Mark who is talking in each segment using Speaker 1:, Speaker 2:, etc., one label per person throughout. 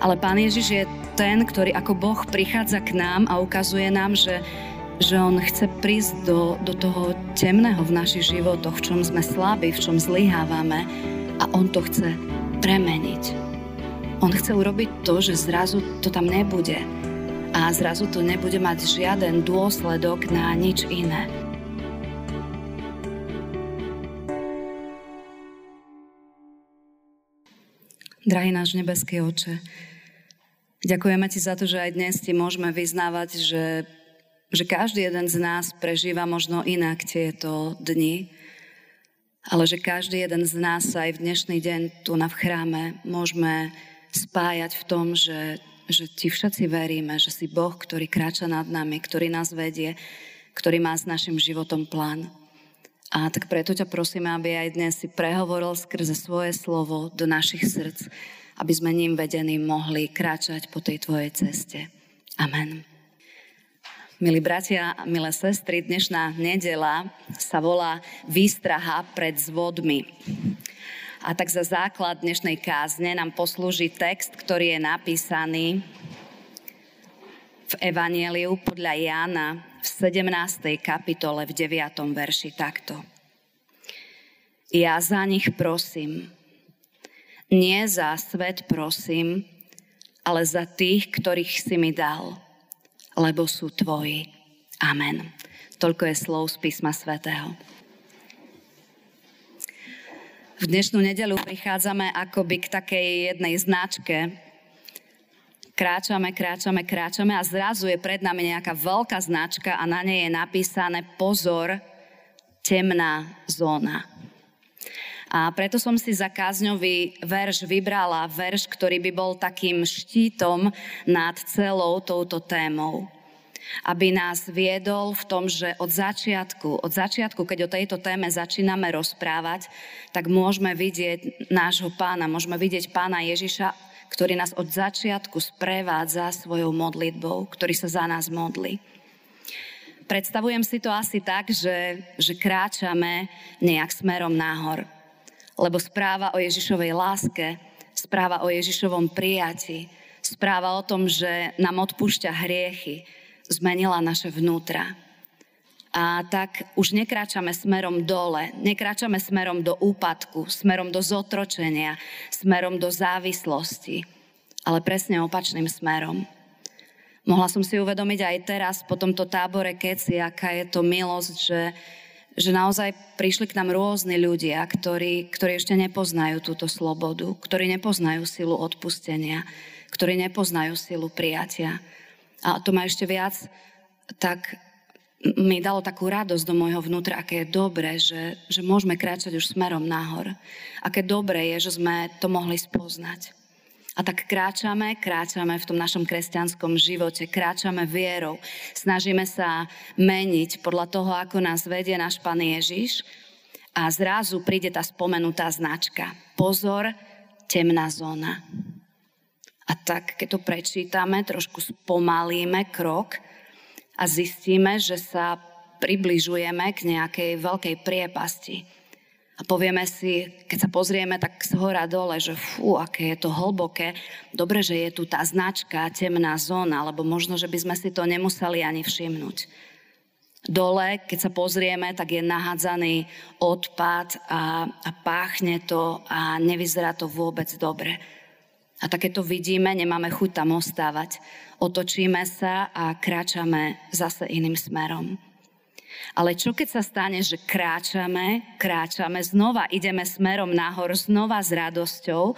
Speaker 1: Ale Pán Ježiš je ten, ktorý ako Boh prichádza k nám a ukazuje nám, že, že On chce prísť do, do toho temného v našich životoch, v čom sme slabí, v čom zlyhávame a On to chce premeniť. On chce urobiť to, že zrazu to tam nebude a zrazu to nebude mať žiaden dôsledok na nič iné. Drahý náš nebeský oče, ďakujeme ti za to, že aj dnes ti môžeme vyznávať, že, že každý jeden z nás prežíva možno inak tieto dni, ale že každý jeden z nás aj v dnešný deň tu na v chráme môžeme spájať v tom, že, že ti všetci veríme, že si Boh, ktorý kráča nad nami, ktorý nás vedie, ktorý má s našim životom plán. A tak preto ťa prosíme, aby aj dnes si prehovoril skrze svoje slovo do našich srdc, aby sme ním vedení mohli kráčať po tej tvojej ceste. Amen. Milí bratia a milé sestry, dnešná nedela sa volá Výstraha pred zvodmi. A tak za základ dnešnej kázne nám poslúži text, ktorý je napísaný v Evanieliu podľa Jána 17. kapitole v 9. verši takto. Ja za nich prosím. Nie za svet prosím, ale za tých, ktorých si mi dal, lebo sú tvoji. Amen. Toľko je slov z písma svätého. V dnešnú nedelu prichádzame akoby k takej jednej značke, kráčame, kráčame, kráčame a zrazu je pred nami nejaká veľká značka a na nej je napísané pozor, temná zóna. A preto som si za kázňový verš vybrala verš, ktorý by bol takým štítom nad celou touto témou. Aby nás viedol v tom, že od začiatku, od začiatku, keď o tejto téme začíname rozprávať, tak môžeme vidieť nášho pána, môžeme vidieť pána Ježiša ktorý nás od začiatku sprevádza svojou modlitbou, ktorý sa za nás modlí. Predstavujem si to asi tak, že, že kráčame nejak smerom nahor. Lebo správa o Ježišovej láske, správa o Ježišovom prijati, správa o tom, že nám odpúšťa hriechy, zmenila naše vnútra. A tak už nekráčame smerom dole, nekráčame smerom do úpadku, smerom do zotročenia, smerom do závislosti, ale presne opačným smerom. Mohla som si uvedomiť aj teraz po tomto tábore keci, aká je to milosť, že, že naozaj prišli k nám rôzni ľudia, ktorí, ktorí ešte nepoznajú túto slobodu, ktorí nepoznajú silu odpustenia, ktorí nepoznajú silu prijatia. A to ma ešte viac tak mi dalo takú radosť do môjho vnútra, aké je dobré, že, že môžeme kráčať už smerom nahor. Aké dobré je, že sme to mohli spoznať. A tak kráčame, kráčame v tom našom kresťanskom živote, kráčame vierou. Snažíme sa meniť podľa toho, ako nás vedie náš Pán Ježiš. A zrazu príde tá spomenutá značka. Pozor, temná zóna. A tak, keď to prečítame, trošku spomalíme krok, a zistíme, že sa približujeme k nejakej veľkej priepasti. A povieme si, keď sa pozrieme tak z hora dole, že fú, aké je to hlboké, dobre, že je tu tá značka, temná zóna, alebo možno, že by sme si to nemuseli ani všimnúť. Dole, keď sa pozrieme, tak je nahádzaný odpad a, a páchne to a nevyzerá to vôbec dobre. A takéto vidíme, nemáme chuť tam ostávať. Otočíme sa a kráčame zase iným smerom. Ale čo keď sa stane, že kráčame, kráčame, znova ideme smerom nahor, znova s radosťou,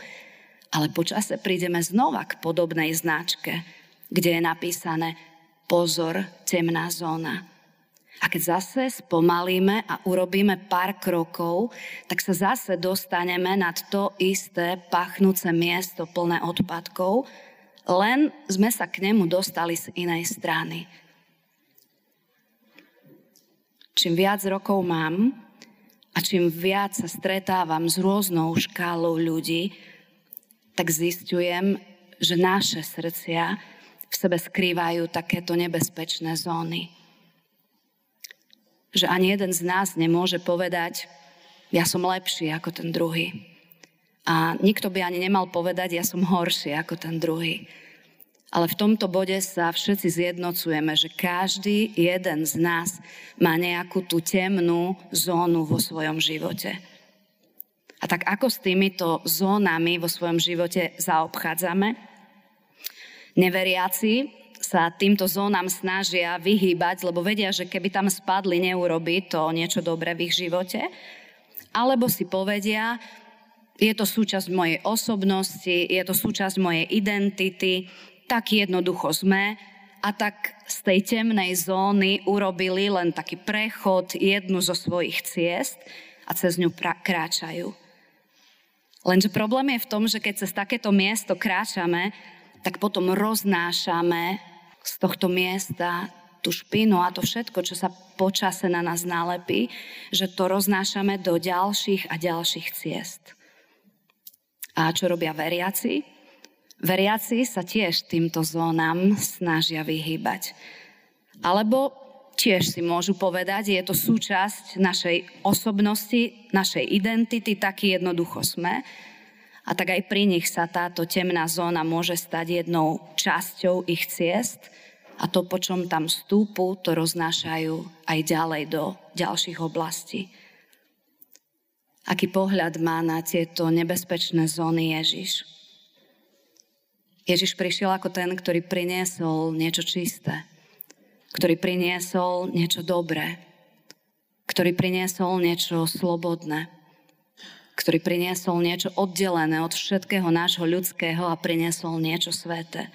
Speaker 1: ale počase prídeme znova k podobnej značke, kde je napísané pozor, temná zóna. A keď zase spomalíme a urobíme pár krokov, tak sa zase dostaneme nad to isté pachnúce miesto plné odpadkov, len sme sa k nemu dostali z inej strany. Čím viac rokov mám a čím viac sa stretávam s rôznou škálou ľudí, tak zistujem, že naše srdcia v sebe skrývajú takéto nebezpečné zóny že ani jeden z nás nemôže povedať, ja som lepší ako ten druhý. A nikto by ani nemal povedať, ja som horší ako ten druhý. Ale v tomto bode sa všetci zjednocujeme, že každý jeden z nás má nejakú tú temnú zónu vo svojom živote. A tak ako s týmito zónami vo svojom živote zaobchádzame? Neveriaci sa týmto zónam snažia vyhýbať, lebo vedia, že keby tam spadli, neurobi to niečo dobré v ich živote. Alebo si povedia, je to súčasť mojej osobnosti, je to súčasť mojej identity, tak jednoducho sme a tak z tej temnej zóny urobili len taký prechod, jednu zo svojich ciest a cez ňu pra- kráčajú. Lenže problém je v tom, že keď cez takéto miesto kráčame, tak potom roznášame z tohto miesta tú špinu a to všetko, čo sa počase na nás nalepí, že to roznášame do ďalších a ďalších ciest. A čo robia veriaci? Veriaci sa tiež týmto zónam snažia vyhýbať. Alebo tiež si môžu povedať, je to súčasť našej osobnosti, našej identity, taký jednoducho sme. A tak aj pri nich sa táto temná zóna môže stať jednou časťou ich ciest – a to, po čom tam stúpu, to roznášajú aj ďalej do ďalších oblastí. Aký pohľad má na tieto nebezpečné zóny Ježiš? Ježiš prišiel ako ten, ktorý priniesol niečo čisté, ktorý priniesol niečo dobré, ktorý priniesol niečo slobodné, ktorý priniesol niečo oddelené od všetkého nášho ľudského a priniesol niečo sveté.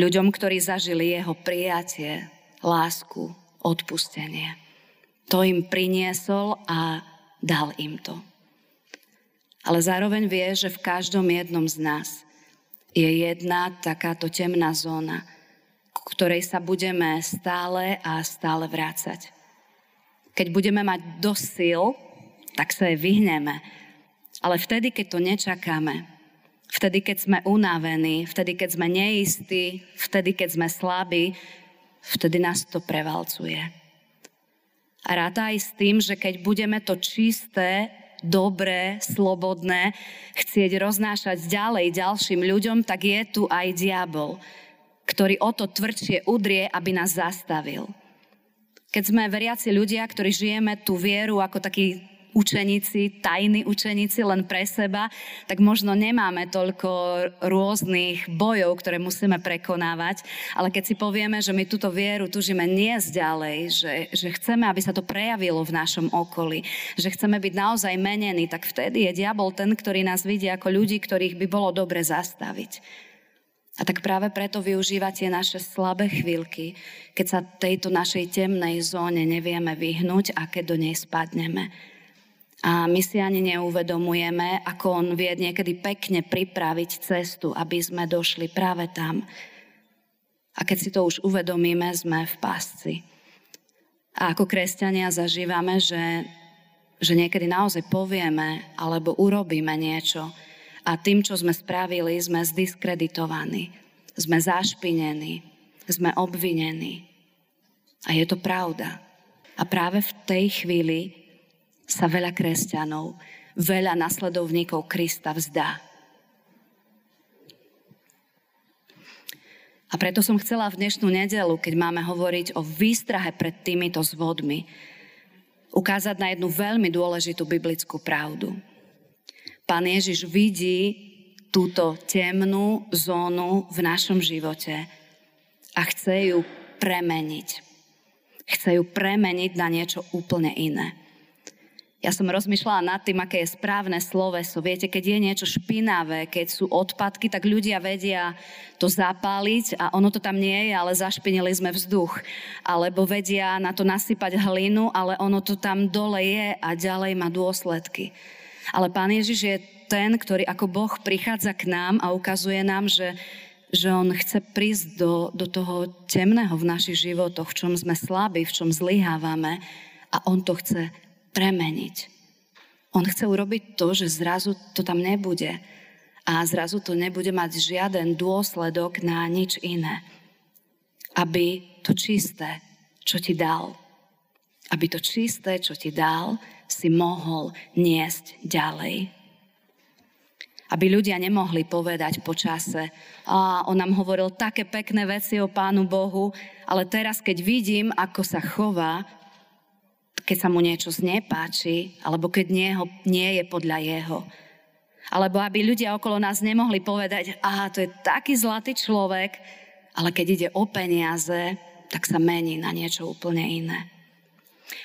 Speaker 1: Ľuďom, ktorí zažili jeho prijatie, lásku, odpustenie. To im priniesol a dal im to. Ale zároveň vie, že v každom jednom z nás je jedna takáto temná zóna, ku ktorej sa budeme stále a stále vrácať. Keď budeme mať dosť síl, tak sa jej vyhneme. Ale vtedy, keď to nečakáme, Vtedy, keď sme unavení, vtedy, keď sme neistí, vtedy, keď sme slabí, vtedy nás to prevalcuje. A ráta aj s tým, že keď budeme to čisté, dobré, slobodné chcieť roznášať ďalej ďalším ľuďom, tak je tu aj diabol, ktorý o to tvrdšie udrie, aby nás zastavil. Keď sme veriaci ľudia, ktorí žijeme tú vieru ako taký učeníci, tajní učeníci len pre seba, tak možno nemáme toľko rôznych bojov, ktoré musíme prekonávať. Ale keď si povieme, že my túto vieru tužíme niesť ďalej, že, že chceme, aby sa to prejavilo v našom okolí, že chceme byť naozaj menení, tak vtedy je diabol ten, ktorý nás vidí ako ľudí, ktorých by bolo dobre zastaviť. A tak práve preto využíva tie naše slabé chvíľky, keď sa tejto našej temnej zóne nevieme vyhnúť a keď do nej spadneme. A my si ani neuvedomujeme, ako on vie niekedy pekne pripraviť cestu, aby sme došli práve tam. A keď si to už uvedomíme, sme v pásci. A ako kresťania zažívame, že, že niekedy naozaj povieme alebo urobíme niečo a tým, čo sme spravili, sme zdiskreditovaní, sme zašpinení, sme obvinení. A je to pravda. A práve v tej chvíli sa veľa kresťanov, veľa nasledovníkov Krista vzdá. A preto som chcela v dnešnú nedelu, keď máme hovoriť o výstrahe pred týmito zvodmi, ukázať na jednu veľmi dôležitú biblickú pravdu. Pán Ježiš vidí túto temnú zónu v našom živote a chce ju premeniť. Chce ju premeniť na niečo úplne iné. Ja som rozmýšľala nad tým, aké je správne sloveso. Viete, keď je niečo špinavé, keď sú odpadky, tak ľudia vedia to zapáliť a ono to tam nie je, ale zašpinili sme vzduch. Alebo vedia na to nasypať hlinu, ale ono to tam dole je a ďalej má dôsledky. Ale Pán Ježiš je ten, ktorý ako Boh prichádza k nám a ukazuje nám, že, že On chce prísť do, do toho temného v našich životoch, v čom sme slabí, v čom zlyhávame a On to chce premeniť. On chce urobiť to, že zrazu to tam nebude a zrazu to nebude mať žiaden dôsledok na nič iné. Aby to čisté, čo ti dal, aby to čisté, čo ti dal, si mohol niesť ďalej. Aby ľudia nemohli povedať po čase, a on nám hovoril také pekné veci o Pánu Bohu, ale teraz, keď vidím, ako sa chová, keď sa mu niečo znepáči, alebo keď nie, nie je podľa jeho. Alebo aby ľudia okolo nás nemohli povedať, aha, to je taký zlatý človek, ale keď ide o peniaze, tak sa mení na niečo úplne iné.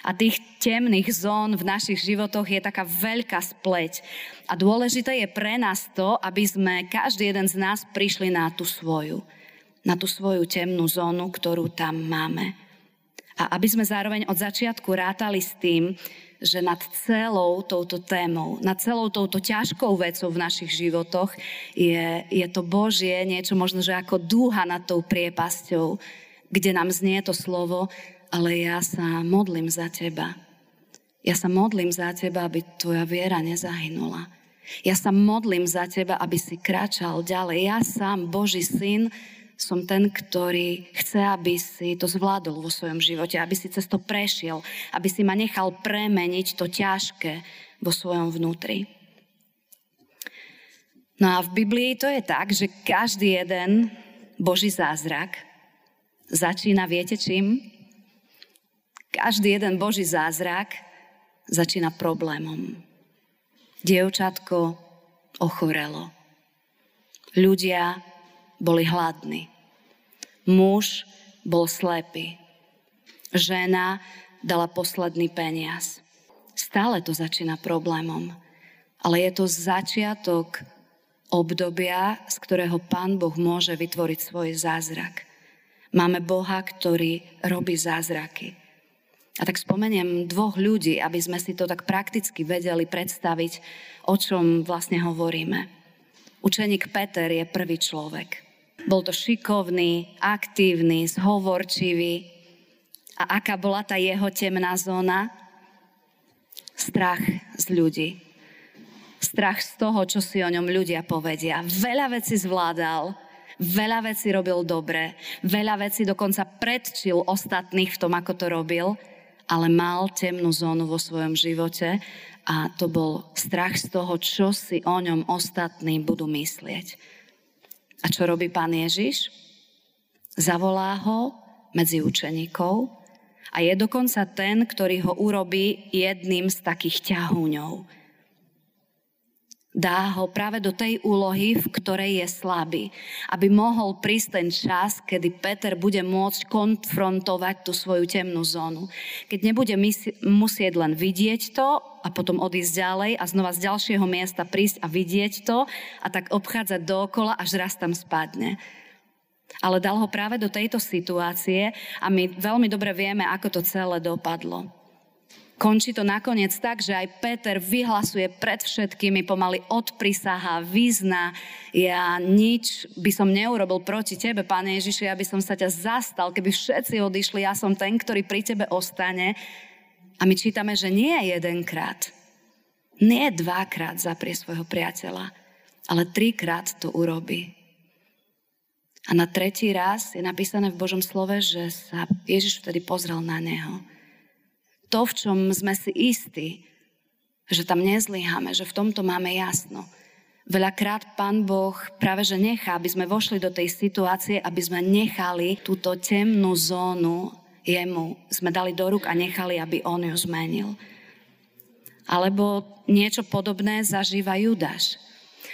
Speaker 1: A tých temných zón v našich životoch je taká veľká spleť. A dôležité je pre nás to, aby sme, každý jeden z nás, prišli na tú svoju. Na tú svoju temnú zónu, ktorú tam máme. A aby sme zároveň od začiatku rátali s tým, že nad celou touto témou, nad celou touto ťažkou vecou v našich životoch je, je to Božie niečo možno, že ako dúha nad tou priepasťou, kde nám znie to slovo, ale ja sa modlím za teba. Ja sa modlím za teba, aby tvoja viera nezahynula. Ja sa modlím za teba, aby si kráčal ďalej. Ja sám, Boží syn, som ten, ktorý chce, aby si to zvládol vo svojom živote, aby si cez to prešiel, aby si ma nechal premeniť to ťažké vo svojom vnútri. No a v Biblii to je tak, že každý jeden Boží zázrak začína, viete čím? Každý jeden Boží zázrak začína problémom. Dievčatko ochorelo. Ľudia boli hladní. Muž bol slepý. Žena dala posledný peniaz. Stále to začína problémom. Ale je to začiatok obdobia, z ktorého Pán Boh môže vytvoriť svoj zázrak. Máme Boha, ktorý robí zázraky. A tak spomeniem dvoch ľudí, aby sme si to tak prakticky vedeli predstaviť, o čom vlastne hovoríme. Učeník Peter je prvý človek. Bol to šikovný, aktívny, zhovorčivý. A aká bola tá jeho temná zóna? Strach z ľudí. Strach z toho, čo si o ňom ľudia povedia. Veľa vecí zvládal, veľa vecí robil dobre, veľa vecí dokonca predčil ostatných v tom, ako to robil – ale mal temnú zónu vo svojom živote a to bol strach z toho, čo si o ňom ostatní budú myslieť. A čo robí pán Ježiš? Zavolá ho medzi učeníkov a je dokonca ten, ktorý ho urobí jedným z takých ťahúňov dá ho práve do tej úlohy, v ktorej je slabý. Aby mohol prísť ten čas, kedy Peter bude môcť konfrontovať tú svoju temnú zónu. Keď nebude musieť len vidieť to a potom odísť ďalej a znova z ďalšieho miesta prísť a vidieť to a tak obchádzať dookola, až raz tam spadne. Ale dal ho práve do tejto situácie a my veľmi dobre vieme, ako to celé dopadlo. Končí to nakoniec tak, že aj Peter vyhlasuje pred všetkými, pomaly odprisaha, vyzna, ja nič by som neurobil proti tebe, Pane Ježiši, ja by som sa ťa zastal, keby všetci odišli, ja som ten, ktorý pri tebe ostane. A my čítame, že nie jedenkrát, nie dvakrát zaprie svojho priateľa, ale trikrát to urobí. A na tretí raz je napísané v Božom slove, že sa Ježiš vtedy pozrel na neho to, v čom sme si istí, že tam nezlyháme, že v tomto máme jasno. Veľakrát Pán Boh práve že nechá, aby sme vošli do tej situácie, aby sme nechali túto temnú zónu jemu, sme dali do rúk a nechali, aby on ju zmenil. Alebo niečo podobné zažíva Judáš.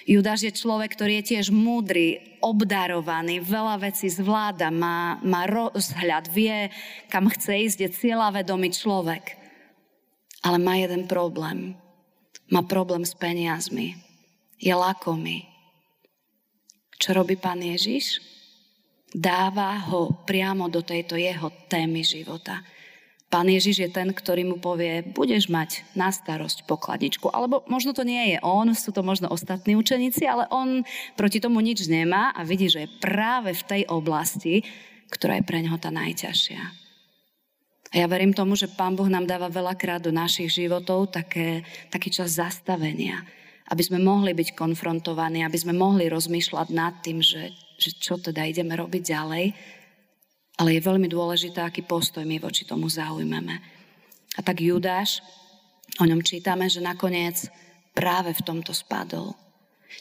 Speaker 1: Judáš je človek, ktorý je tiež múdry, obdarovaný, veľa vecí zvláda, má, má rozhľad, vie, kam chce ísť, je cieľavedomý človek. Ale má jeden problém. Má problém s peniazmi. Je lakomý. Čo robí pán Ježiš? Dáva ho priamo do tejto jeho témy života. Pán Ježiš je ten, ktorý mu povie, budeš mať na starosť pokladničku. Alebo možno to nie je on, sú to možno ostatní učeníci, ale on proti tomu nič nemá a vidí, že je práve v tej oblasti, ktorá je pre neho tá najťažšia. A ja verím tomu, že Pán Boh nám dáva veľakrát do našich životov také, taký čas zastavenia, aby sme mohli byť konfrontovaní, aby sme mohli rozmýšľať nad tým, že, že čo teda ideme robiť ďalej ale je veľmi dôležité, aký postoj my voči tomu zaujmeme. A tak Judáš, o ňom čítame, že nakoniec práve v tomto spadol.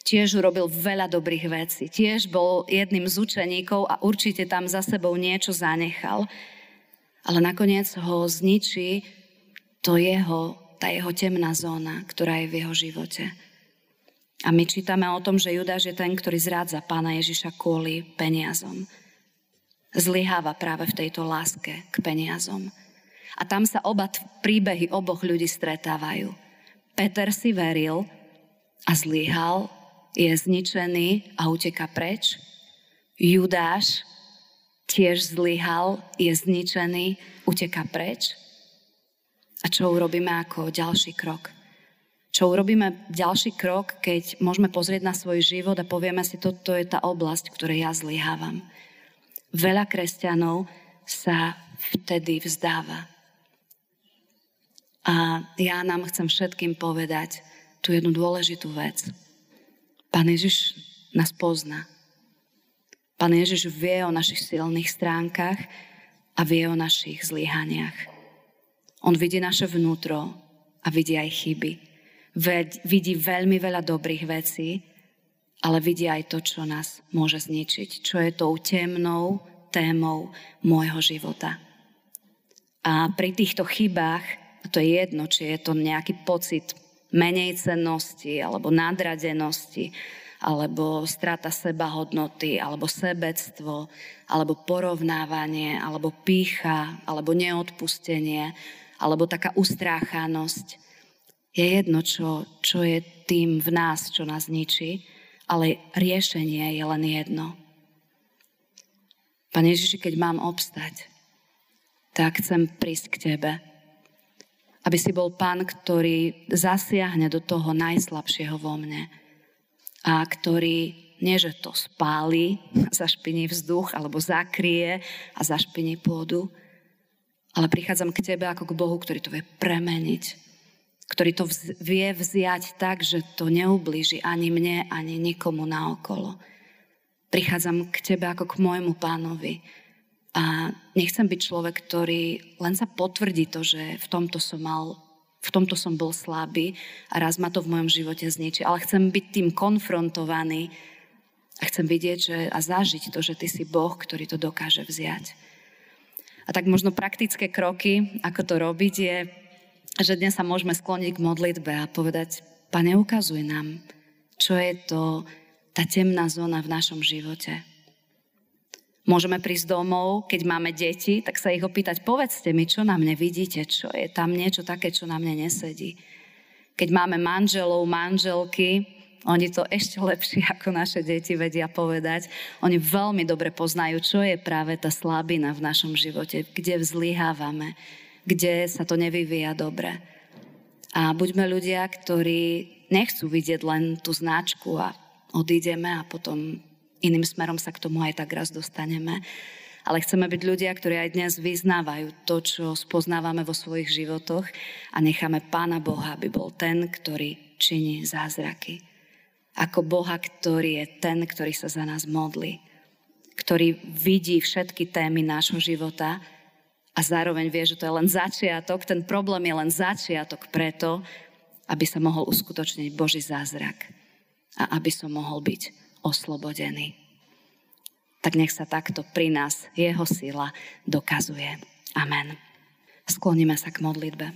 Speaker 1: Tiež urobil veľa dobrých vecí. Tiež bol jedným z učeníkov a určite tam za sebou niečo zanechal. Ale nakoniec ho zničí to jeho, tá jeho temná zóna, ktorá je v jeho živote. A my čítame o tom, že Judáš je ten, ktorý zrádza pána Ježiša kvôli peniazom. Zlyháva práve v tejto láske k peniazom. A tam sa oba príbehy oboch ľudí stretávajú. Peter si veril a zlyhal, je zničený a uteka preč. Judáš tiež zlyhal, je zničený, uteka preč. A čo urobíme ako ďalší krok? Čo urobíme ďalší krok, keď môžeme pozrieť na svoj život a povieme si, toto je tá oblasť, ktorej ja zlyhávam. Veľa kresťanov sa vtedy vzdáva. A ja nám chcem všetkým povedať tú jednu dôležitú vec. Pán Ježiš nás pozná. Pán Ježiš vie o našich silných stránkach a vie o našich zlyhaniach. On vidí naše vnútro a vidí aj chyby vidí veľmi veľa dobrých vecí, ale vidí aj to, čo nás môže zničiť, čo je tou temnou témou môjho života. A pri týchto chybách, a to je jedno, či je to nejaký pocit menej cennosti alebo nadradenosti, alebo strata sebahodnoty, alebo sebectvo, alebo porovnávanie, alebo pícha, alebo neodpustenie, alebo taká ustráchanosť. Je jedno, čo, čo je tým v nás, čo nás ničí, ale riešenie je len jedno. Pane Ježiši, keď mám obstať, tak chcem prísť k Tebe. Aby si bol Pán, ktorý zasiahne do toho najslabšieho vo mne a ktorý nie, že to spáli, zašpiní vzduch alebo zakrie a zašpiní pôdu, ale prichádzam k Tebe ako k Bohu, ktorý to vie premeniť ktorý to vz, vie vziať tak, že to neublíži ani mne, ani nikomu naokolo. Prichádzam k tebe ako k môjmu pánovi a nechcem byť človek, ktorý len sa potvrdí to, že v tomto som mal v tomto som bol slabý a raz ma to v mojom živote zničí. Ale chcem byť tým konfrontovaný a chcem vidieť že, a zažiť to, že ty si Boh, ktorý to dokáže vziať. A tak možno praktické kroky, ako to robiť, je že dnes sa môžeme skloniť k modlitbe a povedať, Pane, ukazuj nám, čo je to tá temná zóna v našom živote. Môžeme prísť domov, keď máme deti, tak sa ich opýtať, povedzte mi, čo na mne vidíte, čo je tam niečo také, čo na mne nesedí. Keď máme manželov, manželky, oni to ešte lepšie ako naše deti vedia povedať. Oni veľmi dobre poznajú, čo je práve tá slabina v našom živote, kde vzlyhávame, kde sa to nevyvíja dobre. A buďme ľudia, ktorí nechcú vidieť len tú značku a odídeme a potom iným smerom sa k tomu aj tak raz dostaneme. Ale chceme byť ľudia, ktorí aj dnes vyznávajú to, čo spoznávame vo svojich životoch a necháme Pána Boha, aby bol ten, ktorý činí zázraky. Ako Boha, ktorý je ten, ktorý sa za nás modlí. Ktorý vidí všetky témy nášho života a zároveň vie, že to je len začiatok, ten problém je len začiatok preto, aby sa mohol uskutočniť Boží zázrak a aby som mohol byť oslobodený. Tak nech sa takto pri nás jeho sila dokazuje. Amen. Skloníme sa k modlitbe.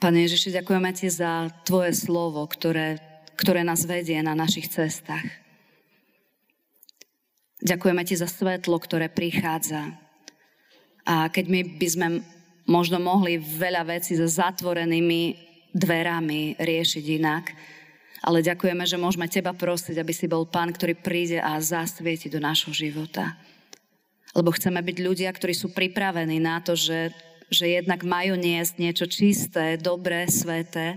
Speaker 1: Pane Ježiši, ďakujeme Ti za Tvoje slovo, ktoré, ktoré nás vedie na našich cestách. Ďakujeme Ti za svetlo, ktoré prichádza a keď my by sme možno mohli veľa vecí so zatvorenými dverami riešiť inak, ale ďakujeme, že môžeme Teba prosiť, aby si bol Pán, ktorý príde a zasvieti do nášho života. Lebo chceme byť ľudia, ktorí sú pripravení na to, že, že jednak majú niesť niečo čisté, dobré, sveté,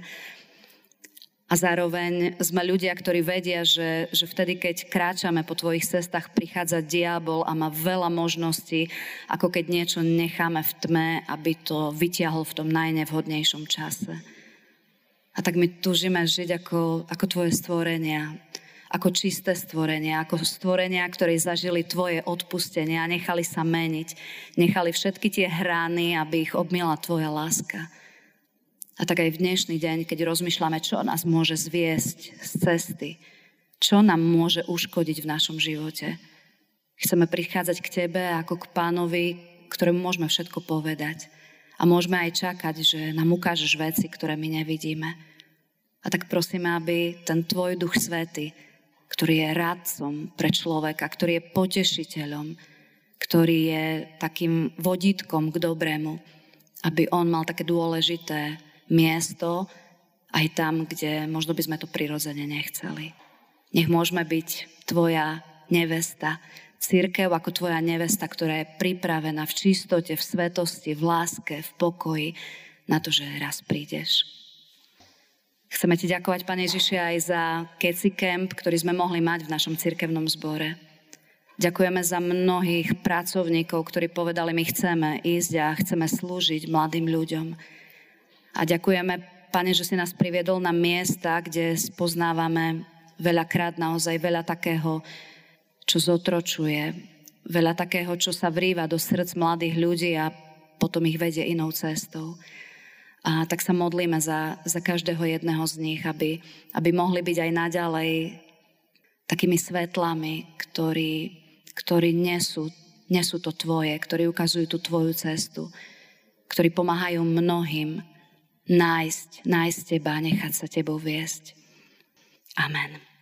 Speaker 1: a zároveň sme ľudia, ktorí vedia, že, že vtedy, keď kráčame po tvojich cestách, prichádza diabol a má veľa možností, ako keď niečo necháme v tme, aby to vytiahol v tom najnevhodnejšom čase. A tak my túžime žiť ako, ako tvoje stvorenia, ako čisté stvorenia, ako stvorenia, ktorí zažili tvoje odpustenie a nechali sa meniť. Nechali všetky tie hrány, aby ich obmila tvoja láska. A tak aj v dnešný deň, keď rozmýšľame, čo nás môže zviesť z cesty, čo nám môže uškodiť v našom živote. Chceme prichádzať k Tebe ako k pánovi, ktorému môžeme všetko povedať. A môžeme aj čakať, že nám ukážeš veci, ktoré my nevidíme. A tak prosíme, aby ten Tvoj Duch Svety, ktorý je radcom pre človeka, ktorý je potešiteľom, ktorý je takým vodítkom k dobrému, aby on mal také dôležité miesto aj tam, kde možno by sme to prirodzene nechceli. Nech môžeme byť tvoja nevesta, církev ako tvoja nevesta, ktorá je pripravená v čistote, v svetosti, v láske, v pokoji na to, že raz prídeš. Chceme ti ďakovať, Pane Ježiši, aj za Keci Camp, ktorý sme mohli mať v našom cirkevnom zbore. Ďakujeme za mnohých pracovníkov, ktorí povedali, my chceme ísť a chceme slúžiť mladým ľuďom. A ďakujeme, Pane, že si nás priviedol na miesta, kde spoznávame veľakrát naozaj veľa takého, čo zotročuje, veľa takého, čo sa vrýva do srdc mladých ľudí a potom ich vedie inou cestou. A tak sa modlíme za, za každého jedného z nich, aby, aby mohli byť aj naďalej takými svetlami, ktorí, ktorí nesú, nesú to tvoje, ktorí ukazujú tú tvoju cestu, ktorí pomáhajú mnohým nájsť, nájsť teba nechať sa tebou viesť. Amen.